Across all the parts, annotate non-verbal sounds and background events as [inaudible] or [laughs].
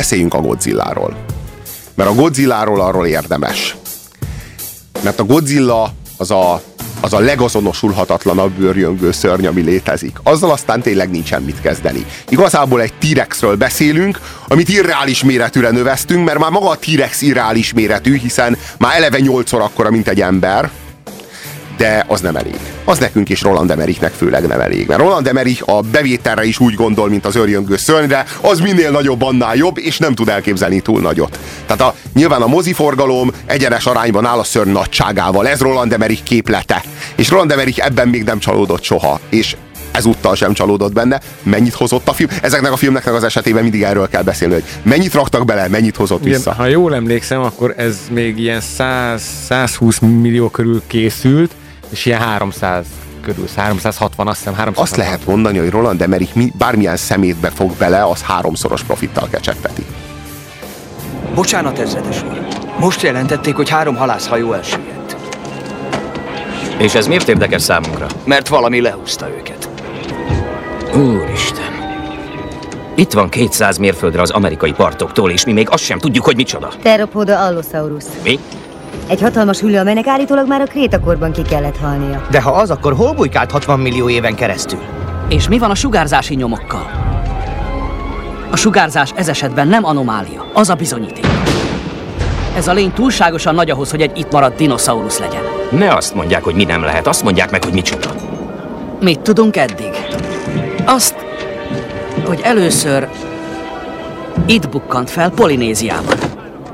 Beszéljünk a Godzilláról. Mert a Godzilláról arról érdemes. Mert a Godzilla az a, az a legazonosulhatatlanabb bőrjöngő szörny, ami létezik. Azzal aztán tényleg nincsen mit kezdeni. Igazából egy T-rexről beszélünk, amit irreális méretűre növeztünk, mert már maga a T-rex irreális méretű, hiszen már eleve nyolcszor akkora, mint egy ember, de az nem elég. Az nekünk is Roland Emmerichnek főleg nem elég. Mert Roland Emmerich a bevételre is úgy gondol, mint az örjöngő szörnyre, az minél nagyobb, annál jobb, és nem tud elképzelni túl nagyot. Tehát a, nyilván a moziforgalom egyenes arányban áll a szörny nagyságával. Ez Roland Emmerich képlete. És Roland Emmerich ebben még nem csalódott soha. És ezúttal sem csalódott benne. Mennyit hozott a film? Ezeknek a filmeknek az esetében mindig erről kell beszélni, hogy mennyit raktak bele, mennyit hozott vissza. Igen, ha jól emlékszem, akkor ez még ilyen 100, 120 millió körül készült, és ilyen 300 körül, 360, azt hiszem 360. Azt lehet mondani, hogy Roland Emmerich mi, bármilyen szemétbe fog bele, az háromszoros profittal kecsegteti. Bocsánat, ezredes úr. Most jelentették, hogy három halászhajó elsüllyedt. És ez miért érdekes számunkra? Mert valami lehúzta őket. Úristen. Itt van 200 mérföldre az amerikai partoktól, és mi még azt sem tudjuk, hogy micsoda. Theropoda allosaurus. Mi? Egy hatalmas hüllő, amelynek állítólag már a krétakorban ki kellett halnia. De ha az, akkor hol bujkált 60 millió éven keresztül? És mi van a sugárzási nyomokkal? A sugárzás ez esetben nem anomália, az a bizonyíték. Ez a lény túlságosan nagy ahhoz, hogy egy itt maradt dinoszaurusz legyen. Ne azt mondják, hogy mi nem lehet, azt mondják meg, hogy micsoda. Mit tudunk eddig? Azt, hogy először itt bukkant fel Polinéziában.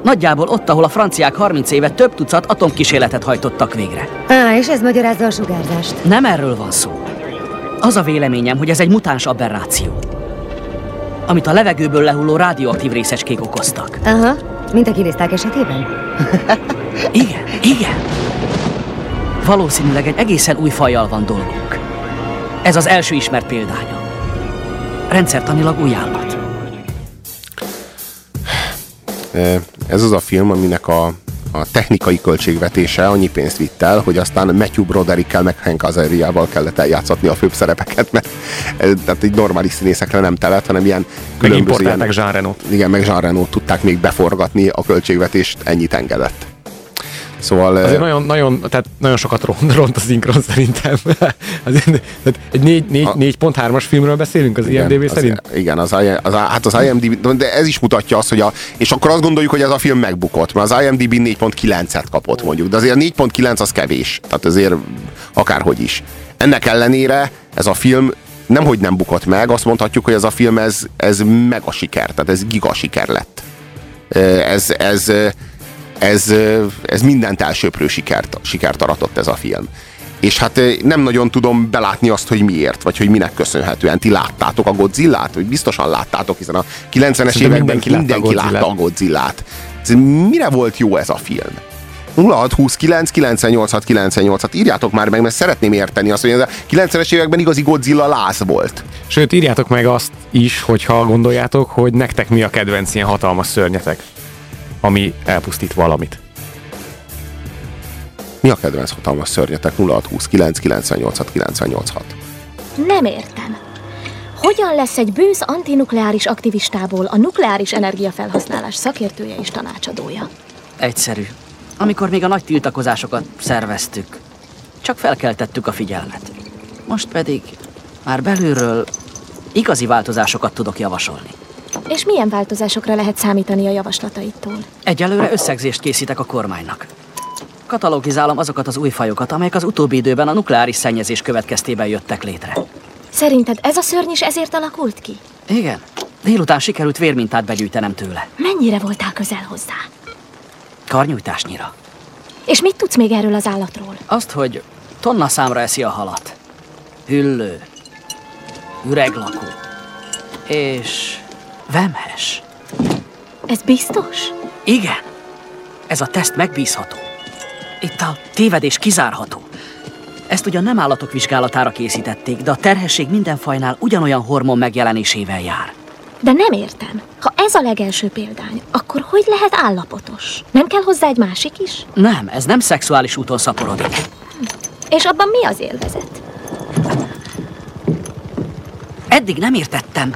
Nagyjából ott, ahol a franciák 30 éve több tucat atomkísérletet hajtottak végre. Á, és ez magyarázza a sugárzást. Nem erről van szó. Az a véleményem, hogy ez egy mutáns aberráció. Amit a levegőből lehulló rádióaktív részecskék okoztak. Aha, mint a kiriszták esetében? [laughs] Igen, igen. Valószínűleg egy egészen új fajjal van dolgunk. Ez az első ismert példánya. Rendszertanilag új állat. Ez az a film, aminek a, a technikai költségvetése annyi pénzt vitt el, hogy aztán Matthew Broderickkel meg Hank Azariával kellett eljátszatni a főbb szerepeket, mert tehát egy normális színészekre nem telett, hanem ilyen különböző... Meg ilyen, Jean Reno. Igen, meg Jean Reno tudták még beforgatni, a költségvetést ennyit engedett. Szóval... Azért nagyon, nagyon, tehát nagyon sokat ront, ront a szinkron szerintem. [laughs] Azért, tehát egy 4.3-as filmről beszélünk az igen, IMDB szerint? Az, igen, az, az, hát az IMDb, de ez is mutatja azt, hogy a, és akkor azt gondoljuk, hogy ez a film megbukott, mert az IMDb 4.9-et kapott mondjuk, de azért a 4.9 az kevés, tehát azért akárhogy is. Ennek ellenére ez a film nem, hogy nem bukott meg, azt mondhatjuk, hogy ez a film ez, ez mega siker, tehát ez giga siker lett. Ez, ez, ez, ez mindent elsőprő sikert, sikert aratott ez a film. És hát nem nagyon tudom belátni azt, hogy miért, vagy hogy minek köszönhetően. Ti láttátok a Godzillát? Hogy biztosan láttátok, hiszen a 90-es években mindenki, mindenki látta, a Godzillát. Ez, mire volt jó ez a film? 0629 986 986 írjátok már meg, mert szeretném érteni azt, hogy a 90-es években igazi Godzilla láz volt. Sőt, írjátok meg azt is, hogyha gondoljátok, hogy nektek mi a kedvenc ilyen hatalmas szörnyetek ami elpusztít valamit. Mi a kedvenc hatalmas szörnyetek 0629 986 986? Nem értem. Hogyan lesz egy bősz antinukleáris aktivistából a nukleáris energiafelhasználás szakértője és tanácsadója? Egyszerű. Amikor még a nagy tiltakozásokat szerveztük, csak felkeltettük a figyelmet. Most pedig már belülről igazi változásokat tudok javasolni. És milyen változásokra lehet számítani a javaslataitól? Egyelőre összegzést készítek a kormánynak. Katalogizálom azokat az új fajokat, amelyek az utóbbi időben a nukleáris szennyezés következtében jöttek létre. Szerinted ez a szörny is ezért alakult ki? Igen. Délután sikerült vérmintát begyűjtenem tőle. Mennyire voltál közel hozzá? Karnyújtásnyira. És mit tudsz még erről az állatról? Azt, hogy tonna számra eszi a halat. Hüllő. Üreglakó. És Vemhes. Ez biztos? Igen. Ez a teszt megbízható. Itt a tévedés kizárható. Ezt ugyan nem állatok vizsgálatára készítették, de a terhesség minden fajnál ugyanolyan hormon megjelenésével jár. De nem értem. Ha ez a legelső példány, akkor hogy lehet állapotos? Nem kell hozzá egy másik is? Nem, ez nem szexuális úton szaporodik. És abban mi az élvezet? Eddig nem értettem,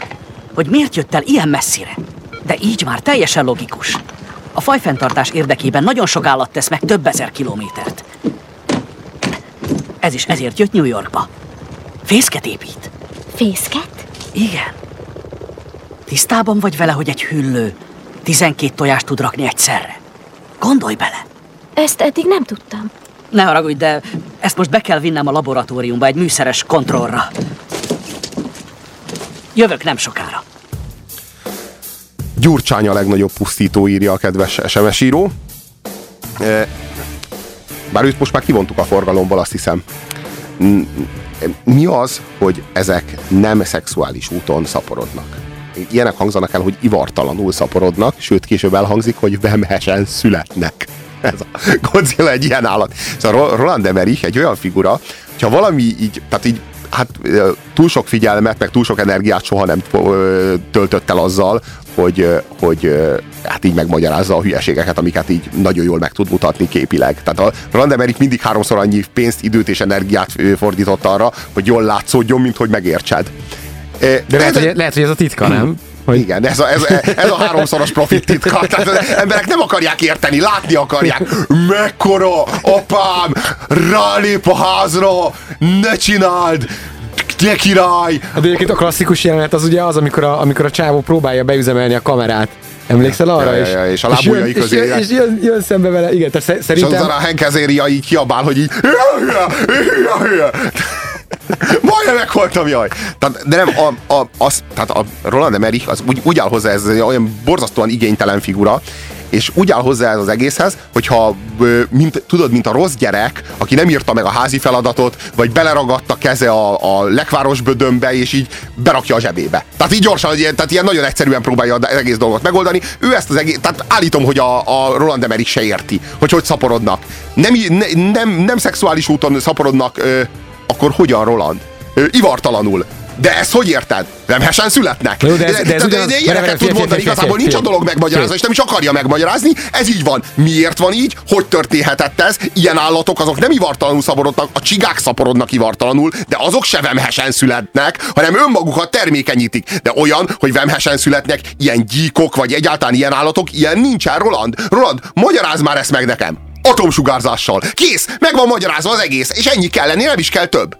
hogy miért jött el ilyen messzire. De így már teljesen logikus. A fajfenntartás érdekében nagyon sok állat tesz meg több ezer kilométert. Ez is ezért jött New Yorkba. Fészket épít. Fészket? Igen. Tisztában vagy vele, hogy egy hüllő 12 tojást tud rakni egyszerre? Gondolj bele! Ezt eddig nem tudtam. Ne haragudj, de ezt most be kell vinnem a laboratóriumba egy műszeres kontrollra. Jövök nem sokára. Gyurcsány a legnagyobb pusztító, írja a kedves SMS író. E, Bár őt most már kivontuk a forgalomból, azt hiszem. Mi az, hogy ezek nem szexuális úton szaporodnak? Ilyenek hangzanak el, hogy ivartalanul szaporodnak, sőt később elhangzik, hogy vemhesen születnek. Ez a Godzilla egy ilyen állat. Szóval Roland Emmerich egy olyan figura, hogyha valami így, tehát így hát ö, túl sok figyelmet, meg túl sok energiát soha nem töltött el azzal, hogy, hogy hát így megmagyarázza a hülyeségeket, amiket így nagyon jól meg tud mutatni képileg. Tehát a Roland Emmerich mindig háromszor annyi pénzt, időt és energiát fordított arra, hogy jól látszódjon, mint hogy megértsed. De lehet, hogy, lehet, hogy ez a titka, nem? hogy... Igen, ez a, ez, ez a háromszoros profit titka. Tehát az emberek nem akarják érteni, látni akarják. Mekkora, apám, rálép a házra, ne csináld, te király! De egyébként a klasszikus jelenet az ugye az, amikor a, amikor a csávó próbálja beüzemelni a kamerát. Emlékszel arra? Ja, ja, ja, és a lábujjai és közé jön, és, jön, és jön, jön szembe vele, igen, tehát sze- És szerintem... aztán a Henkezéria így kiabál, hogy így Majdnem meghaltam, jaj! Tehát, de nem, a, a, az, tehát a Roland Emmerich az úgy, úgy áll hozzá, ez olyan borzasztóan igénytelen figura, és úgy áll hozzá ez az egészhez, hogyha mint, tudod, mint a rossz gyerek, aki nem írta meg a házi feladatot, vagy beleragadt a keze a, a lekváros bödönbe, és így berakja a zsebébe. Tehát így gyorsan, tehát ilyen nagyon egyszerűen próbálja az egész dolgot megoldani. Ő ezt az egész, tehát állítom, hogy a, a Roland Emmerich se érti, hogy hogy szaporodnak. Nem, ne, nem, nem szexuális úton szaporodnak, ö, akkor hogyan Roland? Ö, ivartalanul. De ezt hogy érted? Remhesen születnek. Jó, de ez- de ez de ilyeneket várj, tud mondani, igazából nincs a dolog megmagyarázni, és nem is akarja megmagyarázni. Ez így van. Miért van így? Hogy történhetett ez? Ilyen állatok azok nem ivartalanul szaporodnak, a csigák szaporodnak ivartalanul, de azok se vemhesen születnek, hanem önmagukat termékenyítik. De olyan, hogy vemhesen születnek ilyen gyíkok, vagy egyáltalán ilyen állatok, ilyen nincsen, Roland. Roland, magyarázd már ezt meg nekem. Atomsugárzással. Kész, meg van magyarázva az egész, és ennyi kell lenni, nem is kell több.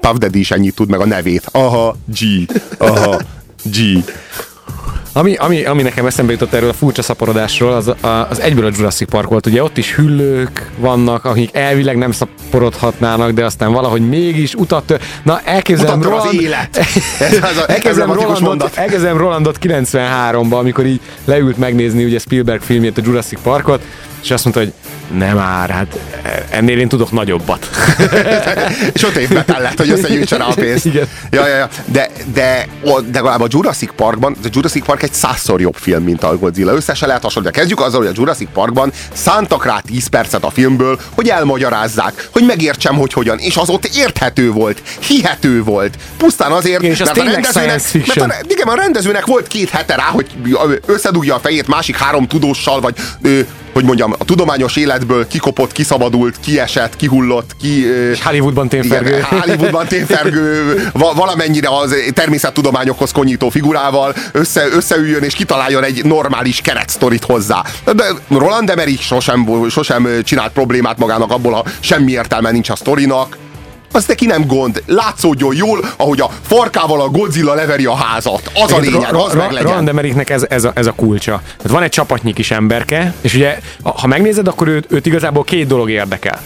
Puff Daddy is ennyit tud meg a nevét. Aha, G. Aha, G. Ami, ami, ami nekem eszembe jutott erről a furcsa szaporodásról, az, az egyből a Jurassic Park volt. Ugye ott is hüllők vannak, akik elvileg nem szaporodhatnának, de aztán valahogy mégis utat. Na, elképzelem tör az Roland... élet. [laughs] Ez az a Rolandot, mondat. elkezdem Rolandot 93-ban, amikor így leült megnézni ugye Spielberg filmjét, a Jurassic Parkot, és azt mondta, hogy nem már, hát ennél én tudok nagyobbat. [laughs] És öt évben tellett, hogy összegyűjtse rá a pénzt. Igen. Ja, ja, ja. De, de, o- de legalább a Jurassic Parkban, a Jurassic Park egy százszor jobb film, mint a Godzilla. Összesen lehet hasonlítani. Kezdjük azzal, hogy a Jurassic Parkban szántak rá 10 percet a filmből, hogy elmagyarázzák, hogy megértsem, hogy hogyan. És az ott érthető volt, hihető volt. Pusztán azért, Igen, és az mert a tényleg rendezőnek, mert a, igen, a rendezőnek volt két hete rá, hogy összedugja a fejét másik három tudóssal, vagy ö, hogy mondjam, a tudományos életből kikopott, kiszabadult, kiesett, kihullott, ki... És Hollywoodban tényfergő. igen, Hollywoodban tényfergő, va- valamennyire az természettudományokhoz konyító figurával össze, összeüljön és kitaláljon egy normális keretsztorit hozzá. De Roland Emmerich sosem, sosem csinált problémát magának abból, ha semmi értelme nincs a sztorinak. Az neki nem gond. Látszódjon jól, ahogy a farkával a Godzilla leveri a házat. Az a lényeg, az meg legyen. Roland Emmerichnek ez, ez, a, ez a kulcsa. Tehát van egy csapatnyi kis emberke, és ugye, ha megnézed, akkor őt, őt igazából két dolog érdekel.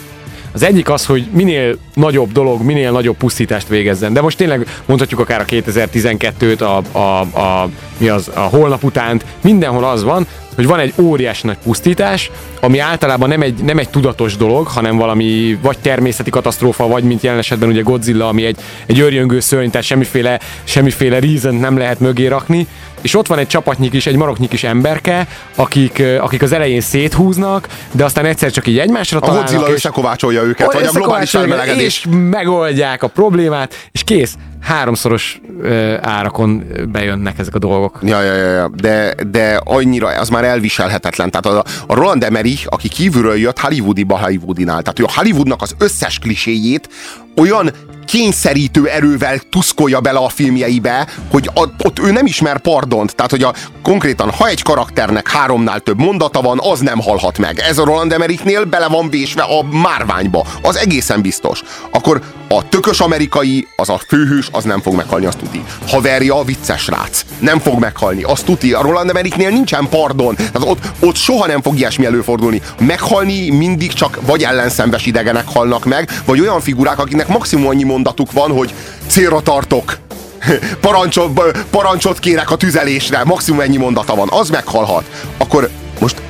Az egyik az, hogy minél nagyobb dolog, minél nagyobb pusztítást végezzen. De most tényleg mondhatjuk akár a 2012-t, a, a, a, mi az, a holnap utánt, mindenhol az van, hogy van egy óriási nagy pusztítás, ami általában nem egy, nem egy tudatos dolog, hanem valami vagy természeti katasztrófa, vagy mint jelen esetben ugye Godzilla, ami egy, egy örjöngő szörny, tehát semmiféle, semmiféle reason nem lehet mögé rakni, és ott van egy csapatnyi kis, egy maroknyi kis emberke, akik, akik az elején széthúznak, de aztán egyszer csak így egymásra A találnak. Godzilla és- összekovácsolja őket, vagy a globális felmelegedés. És megoldják a problémát, és kész. Háromszoros ö, árakon bejönnek ezek a dolgok. Ja, ja, ja, ja. De, de annyira, az már elviselhetetlen. Tehát a, a Roland Emmerich, aki kívülről jött, Hollywoodiba Hollywoodinál. Tehát ő a Hollywoodnak az összes kliséjét olyan kényszerítő erővel tuszkolja bele a filmjeibe, hogy a, ott ő nem ismer pardont. Tehát, hogy a, konkrétan, ha egy karakternek háromnál több mondata van, az nem halhat meg. Ez a Roland Emmerichnél bele van vésve a márványba. Az egészen biztos. Akkor a tökös amerikai, az a főhős, az nem fog meghalni, azt tuti. Haverja a vicces rác. Nem fog meghalni, azt tuti. A Roland Emmerichnél nincsen pardon. Tehát ott, ott soha nem fog ilyesmi előfordulni. Meghalni mindig csak vagy ellenszenves idegenek halnak meg, vagy olyan figurák, akiknek maximum annyi mondatuk van, hogy célra tartok. [laughs] Parancsot, parancsot kérek a tüzelésre, maximum ennyi mondata van, az meghalhat. Akkor most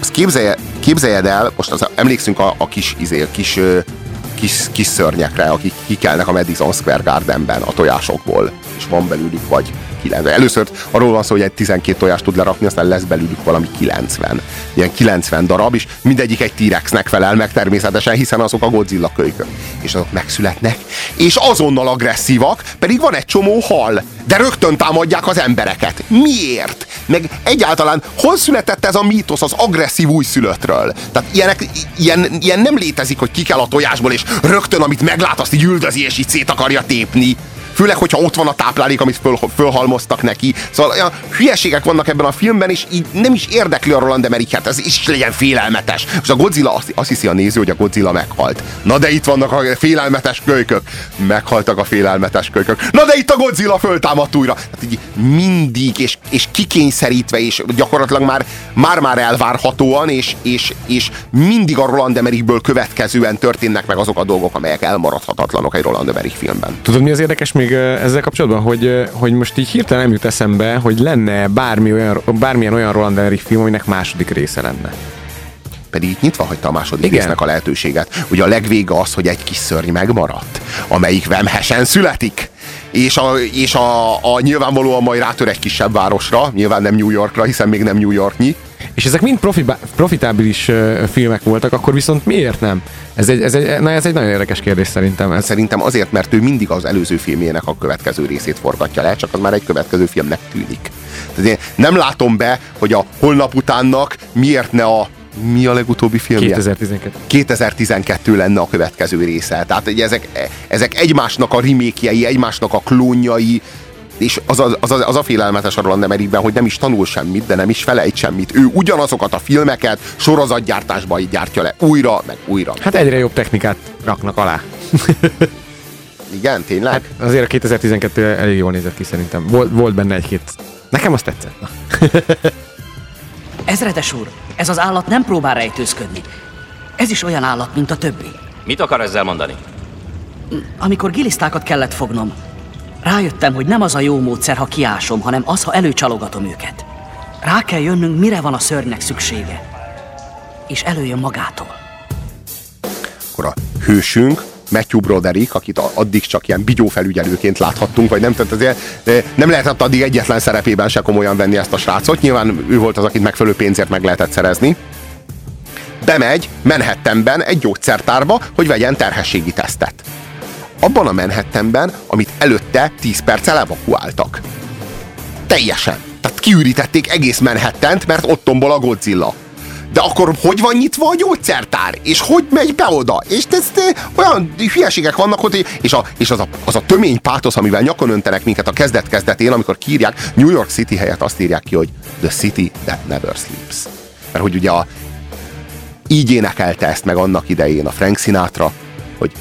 azt képzelje, képzeljed el, most az, emlékszünk a, a kis, izé, kis, kis, kis szörnyekre, akik kikelnek a Madison Square Gardenben a tojásokból, és van belőlük vagy 90. Először arról van szó, hogy egy 12 tojást tud lerakni, aztán lesz belőlük valami 90. Ilyen 90 darab, és mindegyik egy T-rexnek felel meg természetesen, hiszen azok a Godzilla kölykök. És azok megszületnek, és azonnal agresszívak, pedig van egy csomó hal, de rögtön támadják az embereket. Miért? Meg egyáltalán hol született ez a mítosz az agresszív újszülöttről? Tehát ilyenek, ilyen, ilyen nem létezik, hogy ki kell a tojásból, és rögtön, amit meglát, azt így üldözi, és így szét akarja tépni. Főleg, hogyha ott van a táplálék, amit föl, fölhalmoztak neki. Szóval olyan hülyeségek vannak ebben a filmben, és így nem is érdekli a Roland Emmerichet, ez is legyen félelmetes. És a Godzilla azt, azt hiszi a néző, hogy a Godzilla meghalt. Na de itt vannak a félelmetes kölykök. Meghaltak a félelmetes kölykök. Na de itt a Godzilla föltámadt újra. Hát így mindig, és, és kikényszerítve, és gyakorlatilag már már-már elvárhatóan, és, és, és mindig a Roland Emmerichből következően történnek meg azok a dolgok, amelyek elmaradhatatlanok egy Roland Emmerich filmben. Tudod, mi az érdekes még ö, ezzel kapcsolatban? Hogy, hogy most így hirtelen nem jut eszembe, hogy lenne bármi olyan, bármilyen olyan Roland Emmerich film, aminek második része lenne. Pedig itt nyitva hagyta a második Igen. résznek a lehetőséget. Ugye a legvége az, hogy egy kis szörny megmaradt, amelyik vemhesen születik. És, a, és a, a nyilvánvalóan majd rátör egy kisebb városra, nyilván nem New Yorkra, hiszen még nem New Yorknyi. És ezek mind profi, profitábilis filmek voltak, akkor viszont miért nem? Ez egy, ez egy, na, ez egy nagyon érdekes kérdés szerintem. Ez, Szerintem azért, mert ő mindig az előző filmjének a következő részét forgatja le, csak az már egy következő filmnek tűnik. Tehát én nem látom be, hogy a holnap utánnak miért ne a mi a legutóbbi filmje? 2012. 2012 lenne a következő része. Tehát hogy ezek, ezek egymásnak a remékjei, egymásnak a klónjai, és az a, az, a, az a félelmetes a Roland Emmerichben, hogy nem is tanul semmit, de nem is felejt semmit. Ő ugyanazokat a filmeket sorozatgyártásban így gyártja le újra, meg újra. Hát egyre jobb technikát raknak alá. [laughs] Igen, tényleg? Hát azért a 2012 elég jól nézett ki szerintem. Volt, volt benne egy-két... Nekem azt tetszett. Na. [laughs] Ezredes úr, ez az állat nem próbál rejtőzködni. Ez is olyan állat, mint a többi. Mit akar ezzel mondani? Amikor gilisztákat kellett fognom, rájöttem, hogy nem az a jó módszer, ha kiásom, hanem az, ha előcsalogatom őket. Rá kell jönnünk, mire van a szörnynek szüksége. És előjön magától. Akkor a hősünk, Matthew Broderick, akit addig csak ilyen bigyófelügyelőként láthattunk, vagy nem, tehát azért eh, nem lehetett addig egyetlen szerepében se komolyan venni ezt a srácot. Nyilván ő volt az, akit megfelelő pénzért meg lehetett szerezni. Bemegy Manhattanben egy gyógyszertárba, hogy vegyen terhességi tesztet. Abban a Manhattanben, amit előtte 10 perccel evakuáltak. Teljesen. Tehát kiürítették egész Manhattant, mert ott tombol a Godzilla. De akkor hogy van nyitva a gyógyszertár? És hogy megy be oda? És ez, olyan hülyeségek vannak, hogy, és, a, és az, a, az a tömény pátosz, amivel nyakon öntenek minket a kezdet-kezdetén, amikor kiírják, New York City helyett azt írják ki, hogy The City That Never Sleeps. Mert hogy ugye a, így énekelte ezt meg annak idején a Frank Sinatra, hogy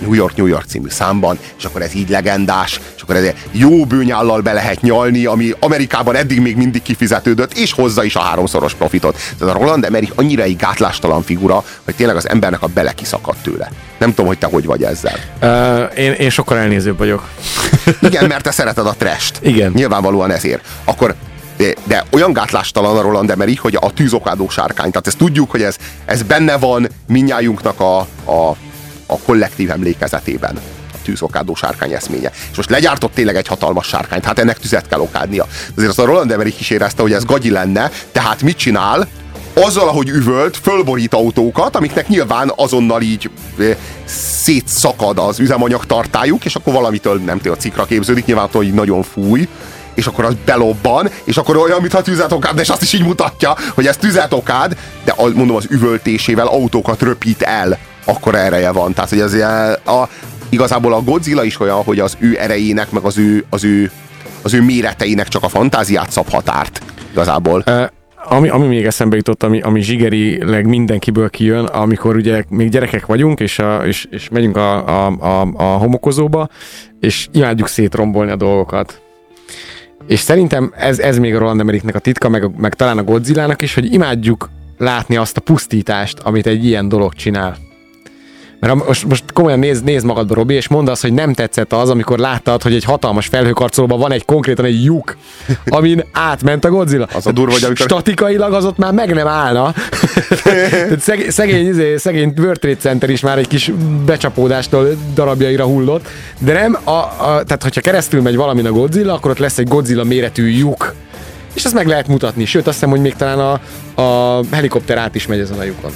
New York, New York című számban, és akkor ez így legendás, és akkor ez jó bőnyállal be lehet nyalni, ami Amerikában eddig még mindig kifizetődött, és hozza is a háromszoros profitot. Tehát a Roland Emmerich annyira egy gátlástalan figura, hogy tényleg az embernek a bele kiszakadt tőle. Nem tudom, hogy te hogy vagy ezzel. Uh, én, én sokkal elnézőbb vagyok. [laughs] Igen, mert te szereted a trest. Igen. Nyilvánvalóan ezért. Akkor de, de olyan gátlástalan a Roland Emmerich, hogy a tűzokádó sárkány. Tehát ezt tudjuk, hogy ez, ez benne van minnyájunknak a, a, a kollektív emlékezetében a tűzokádó sárkány eszménye. És most legyártott tényleg egy hatalmas sárkányt, hát ennek tüzet kell okádnia. Azért azt a Roland Emmerich is érezte, hogy ez gagyi lenne, tehát mit csinál? Azzal, ahogy üvölt, fölborít autókat, amiknek nyilván azonnal így szétszakad az üzemanyag tartályuk, és akkor valamitől nem tudom, a cikra képződik, nyilván attól, hogy nagyon fúj, és akkor az belobban, és akkor olyan, mintha tüzet okád, és azt is így mutatja, hogy ez tüzet okád, de mondom, az üvöltésével autókat röpít el, akkor ereje van. Tehát, hogy ilyen- a, igazából a Godzilla is olyan, hogy az ő erejének, meg az ő, az ő, az ő méreteinek csak a fantáziát szab határt. Igazából. Uh, ami, ami még eszembe jutott, ami, ami zsigerileg mindenkiből kijön, amikor ugye még gyerekek vagyunk, és, a, és, és megyünk a, a, a, a homokozóba, és imádjuk szétrombolni a dolgokat. És szerintem ez, ez még a Roland Emmerichnek a titka, meg, meg talán a Godzillának is, hogy imádjuk látni azt a pusztítást, amit egy ilyen dolog csinál. Mert most, most komolyan nézd, nézd magadba, Robi, és mondd azt, hogy nem tetszett az, amikor láttad, hogy egy hatalmas felhőkarcolóban van egy konkrétan egy lyuk, amin átment a Godzilla. Az a durva, hogy amikor- Statikailag az ott már meg nem állna. [laughs] Tehát szegény, szegény, izé, szegény World Trade Center is már egy kis becsapódástól darabjaira hullott, de nem, a, a, tehát hogyha keresztül megy valamin a Godzilla, akkor ott lesz egy Godzilla méretű lyuk. És ezt meg lehet mutatni. Sőt, azt hiszem, hogy még talán a, a helikopter át is megy ezen a lyukon.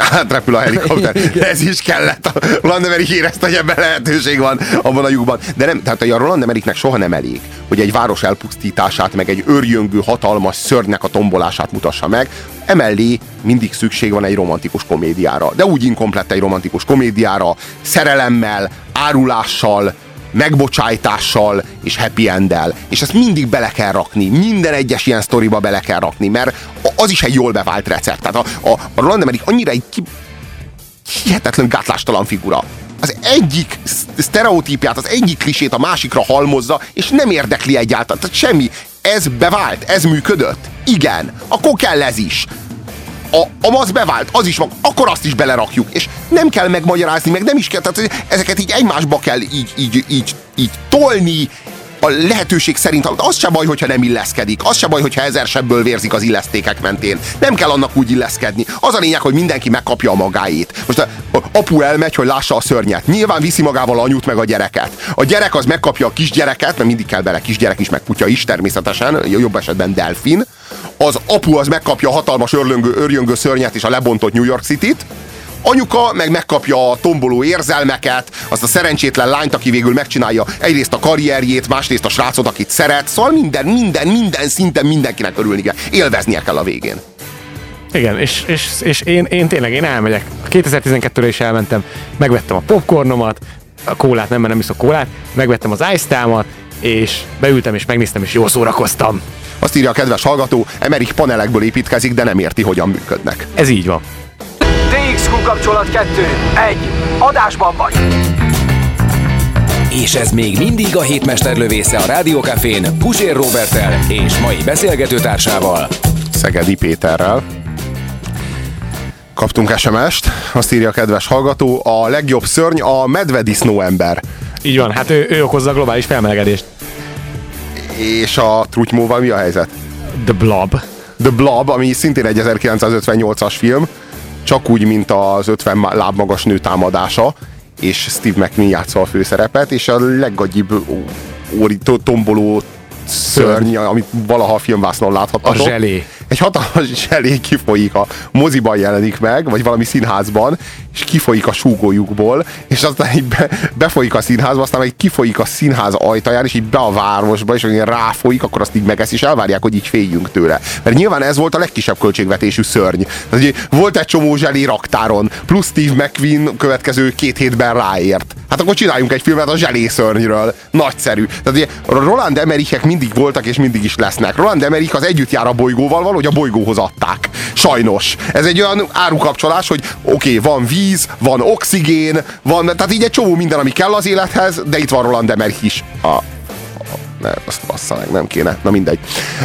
Átrepül a helikopter. [laughs] Ez is kellett. A Roland Emmerich érezte, hogy ebben lehetőség van abban a lyukban. De nem, tehát a Roland Emmerichnek soha nem elég, hogy egy város elpusztítását, meg egy őrjöngő, hatalmas szörnynek a tombolását mutassa meg. Emellé mindig szükség van egy romantikus komédiára. De úgy inkomplett egy romantikus komédiára, szerelemmel, árulással, megbocsájtással és happy enddel. És ezt mindig bele kell rakni, minden egyes ilyen sztoriba bele kell rakni, mert az is egy jól bevált recept. Tehát a, a, a Roland Emmerich annyira egy ki, hihetetlen gátlástalan figura. Az egyik sz- sztereotípiát, az egyik klisét a másikra halmozza, és nem érdekli egyáltalán. Tehát semmi. Ez bevált, ez működött. Igen, akkor kell ez is. A, a az bevált, az is van, akkor azt is belerakjuk, és nem kell megmagyarázni, meg nem is kell, tehát ezeket így egymásba kell így, így, így, így tolni, a lehetőség szerint, az se baj, hogyha nem illeszkedik, az se baj, hogyha ezer sebből vérzik az illesztékek mentén. Nem kell annak úgy illeszkedni. Az a lényeg, hogy mindenki megkapja a magáét. Most a, a apu elmegy, hogy lássa a szörnyet. Nyilván viszi magával anyut meg a gyereket. A gyerek az megkapja a kisgyereket, mert mindig kell bele kisgyerek is, meg kutya is természetesen, jobb esetben delfin. Az apu az megkapja a hatalmas örlöngő, örjöngő szörnyet és a lebontott New York City-t, Anyuka meg megkapja a tomboló érzelmeket, azt a szerencsétlen lányt, aki végül megcsinálja egyrészt a karrierjét, másrészt a srácot, akit szeret, szóval minden, minden, minden szinten mindenkinek örülni kell. Élveznie kell a végén. Igen, és, és, és én, én tényleg én elmegyek. 2012-re is elmentem, megvettem a popcornomat, a kólát, nem, mert nem iszok kólát, megvettem az ice és beültem és megnéztem, és jól szórakoztam. Azt írja a kedves hallgató, Emerich panelekből építkezik, de nem érti, hogyan működnek. Ez így van. DXQ kapcsolat 2. 1. Adásban vagy. És ez még mindig a hétmester lövésze a Rádiókafén Pusér Robertel és mai beszélgetőtársával. Szegedi Péterrel. Kaptunk SMS-t, azt írja a kedves hallgató, a legjobb szörny a medvedisznó ember. Így van, hát ő, ő okozza a globális felmelegedést. És a trutymóval mi a helyzet? The Blob. The Blob, ami szintén egy 1958-as film, csak úgy, mint az 50 lábmagas nő támadása, és Steve McQueen játsza a főszerepet, és a leggagyibb óri, tomboló szörny, amit valaha a filmvásznon láthattatok. A zselé. Egy hatalmas zselé kifolyik a moziban jelenik meg, vagy valami színházban, és kifolyik a súgójukból, és aztán így be, befolyik a színházba, aztán meg kifolyik a színház ajtaján, és így be a városba, és hogy ráfolyik, akkor azt így megesz, és elvárják, hogy így féljünk tőle. Mert nyilván ez volt a legkisebb költségvetésű szörny. Tehát, volt egy csomó zselé raktáron, plusz Steve McQueen következő két hétben ráért. Hát akkor csináljunk egy filmet a zselé szörnyről. Nagyszerű. Tehát ugye Roland Emmerichek mindig voltak és mindig is lesznek. Roland Emmerich az együtt jár a bolygóval, valahogy a bolygóhoz adták. Sajnos. Ez egy olyan árukapcsolás, hogy oké, okay, van víz, van oxigén, van, tehát így egy csomó minden, ami kell az élethez, de itt van Roland Emmerich is. A, ne, azt bassza meg, nem kéne. Na mindegy.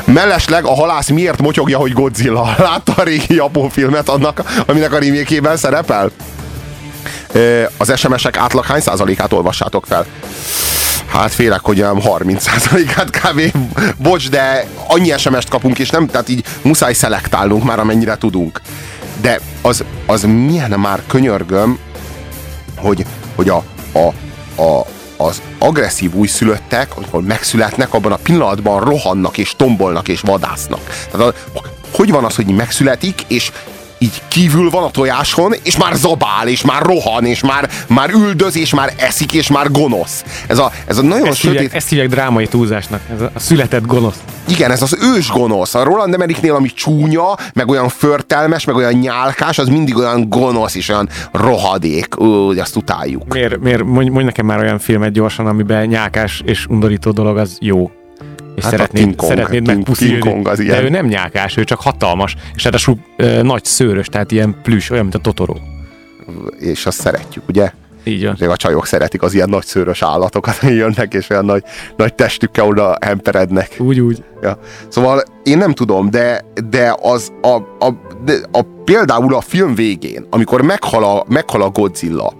Mellesleg a halász miért motyogja, hogy Godzilla? [laughs] Látta a régi japó filmet annak, aminek a remékében szerepel? Az SMS-ek átlag hány százalékát olvassátok fel? Hát félek, hogy olyan 30%-át kb. Bocs, de annyi SMS-t kapunk, és nem, tehát így muszáj szelektálnunk már, amennyire tudunk. De az, az milyen már könyörgöm, hogy, hogy a, a, a, az agresszív újszülöttek, amikor megszületnek, abban a pillanatban rohannak és tombolnak és vadásznak. Tehát a, hogy van az, hogy megszületik, és így kívül van a tojáson, és már zabál, és már rohan, és már, már üldöz, és már eszik, és már gonosz. Ez a, ez a nagyon ezt sötét... Hívják, ezt hívják drámai túlzásnak, ez a, a született gonosz. Igen, ez az ős gonosz. A Roland Emmerichnél, ami csúnya, meg olyan förtelmes, meg olyan nyálkás, az mindig olyan gonosz, és olyan rohadék. Ú, azt utáljuk. Miért, miért mondj, mondj nekem már olyan filmet gyorsan, amiben nyálkás és undorító dolog az jó és hát szeretnéd, King Kong, szeretnéd King, megpuszilni. King Kong az ilyen. De ő nem nyálkás, ő csak hatalmas, és ráadásul e, nagy szőrös, tehát ilyen plüss, olyan, mint a Totoro. És azt szeretjük, ugye? Így van. A csajok szeretik az ilyen nagy szőrös állatokat, [laughs] hogy jönnek, és olyan nagy, nagy testükkel oda emperednek. Úgy, úgy. Ja. Szóval én nem tudom, de, de az a, a, de a, például a film végén, amikor meghal a, meghal a Godzilla,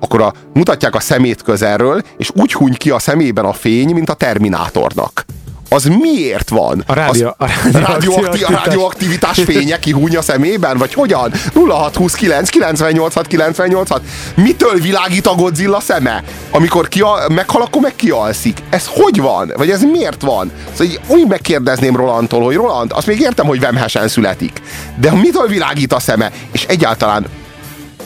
akkor a, mutatják a szemét közelről, és úgy huny ki a szemében a fény, mint a Terminátornak az miért van? A, rádió, az, a, rádióaktivitás. a rádióaktivitás fénye kihúny a szemében? Vagy hogyan? 0629 986 986 Mitől világít a Godzilla szeme? Amikor ki a, meghal, akkor meg kialszik. Ez hogy van? Vagy ez miért van? Szóval így, úgy megkérdezném Rolandtól, hogy Roland, azt még értem, hogy vemhesen születik. De mitől világít a szeme? És egyáltalán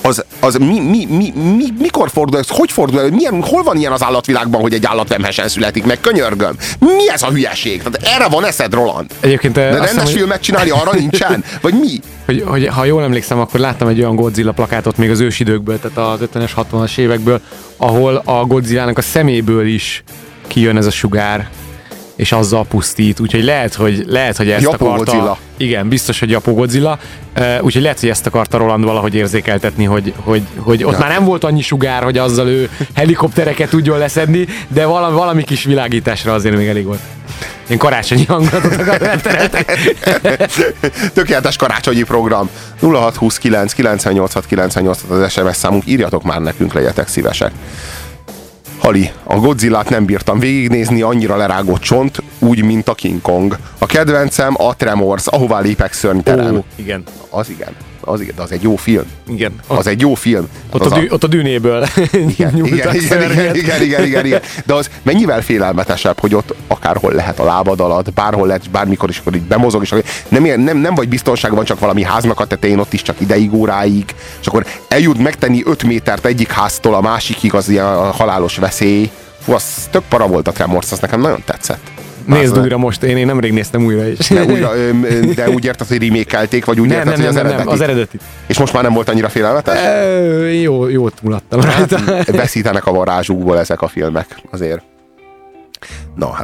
az, az mi, mi, mi, mi, mikor fordul ez? Hogy fordul ez? Milyen, hol van ilyen az állatvilágban, hogy egy állat nemhesen születik meg? Könyörgöm. Mi ez a hülyeség? Tehát erre van eszed, Roland? Egyébként, De rendes hiszem, filmet csinálni arra nincsen? Vagy mi? Hogy, hogy, ha jól emlékszem, akkor láttam egy olyan Godzilla plakátot még az ősidőkből, tehát az 50-es, 60-as évekből, ahol a Godzilla-nak a szeméből is kijön ez a sugár, és azzal pusztít, úgyhogy lehet, hogy, lehet, hogy ezt Japó akarta... Godzilla. Igen, biztos, hogy Japó Godzilla. Uh, úgyhogy lehet, hogy ezt akarta Roland valahogy érzékeltetni, hogy, hogy, hogy ott ja. már nem volt annyi sugár, hogy azzal ő helikoptereket tudjon leszedni, de valami, valami kis világításra azért még elég volt. Én karácsonyi hangulatot akartam [laughs] Tökéletes karácsonyi program. 0629 986 98 az SMS számunk. Írjatok már nekünk, legyetek szívesek. Hali, a Godzilla-t nem bírtam végignézni, annyira lerágott csont, úgy, mint a King Kong. A kedvencem a Tremors, ahová lépek szörnyterem. Ó, igen. Az igen. Az, az egy jó film. Igen. Az egy jó film. Ott, az a, dű, ott a dűnéből [laughs] igen, igen, igen, igen, igen, igen, igen, igen. De az mennyivel félelmetesebb, hogy ott akárhol lehet a lábad alatt, bárhol lehet, bármikor is, akkor így bemozog, és nem, nem, nem vagy biztonságban csak valami háznak a tetején, ott is csak ideig, óráig, és akkor eljut megtenni 5 métert egyik háztól a másikig, az ilyen halálos veszély. Fú, az tök para volt a Tremors, az nekem nagyon tetszett. Nézd újra most, én, én nemrég néztem újra is. De, újra, de úgy érted, hogy remékelték, vagy úgy nem, érted, nem, hogy nem, az nem, eredeti? az eredeti. És most már nem volt annyira félelmetes? E, jó, jót mulattam. Hát, veszítenek a varázsukból ezek a filmek azért. Na, hát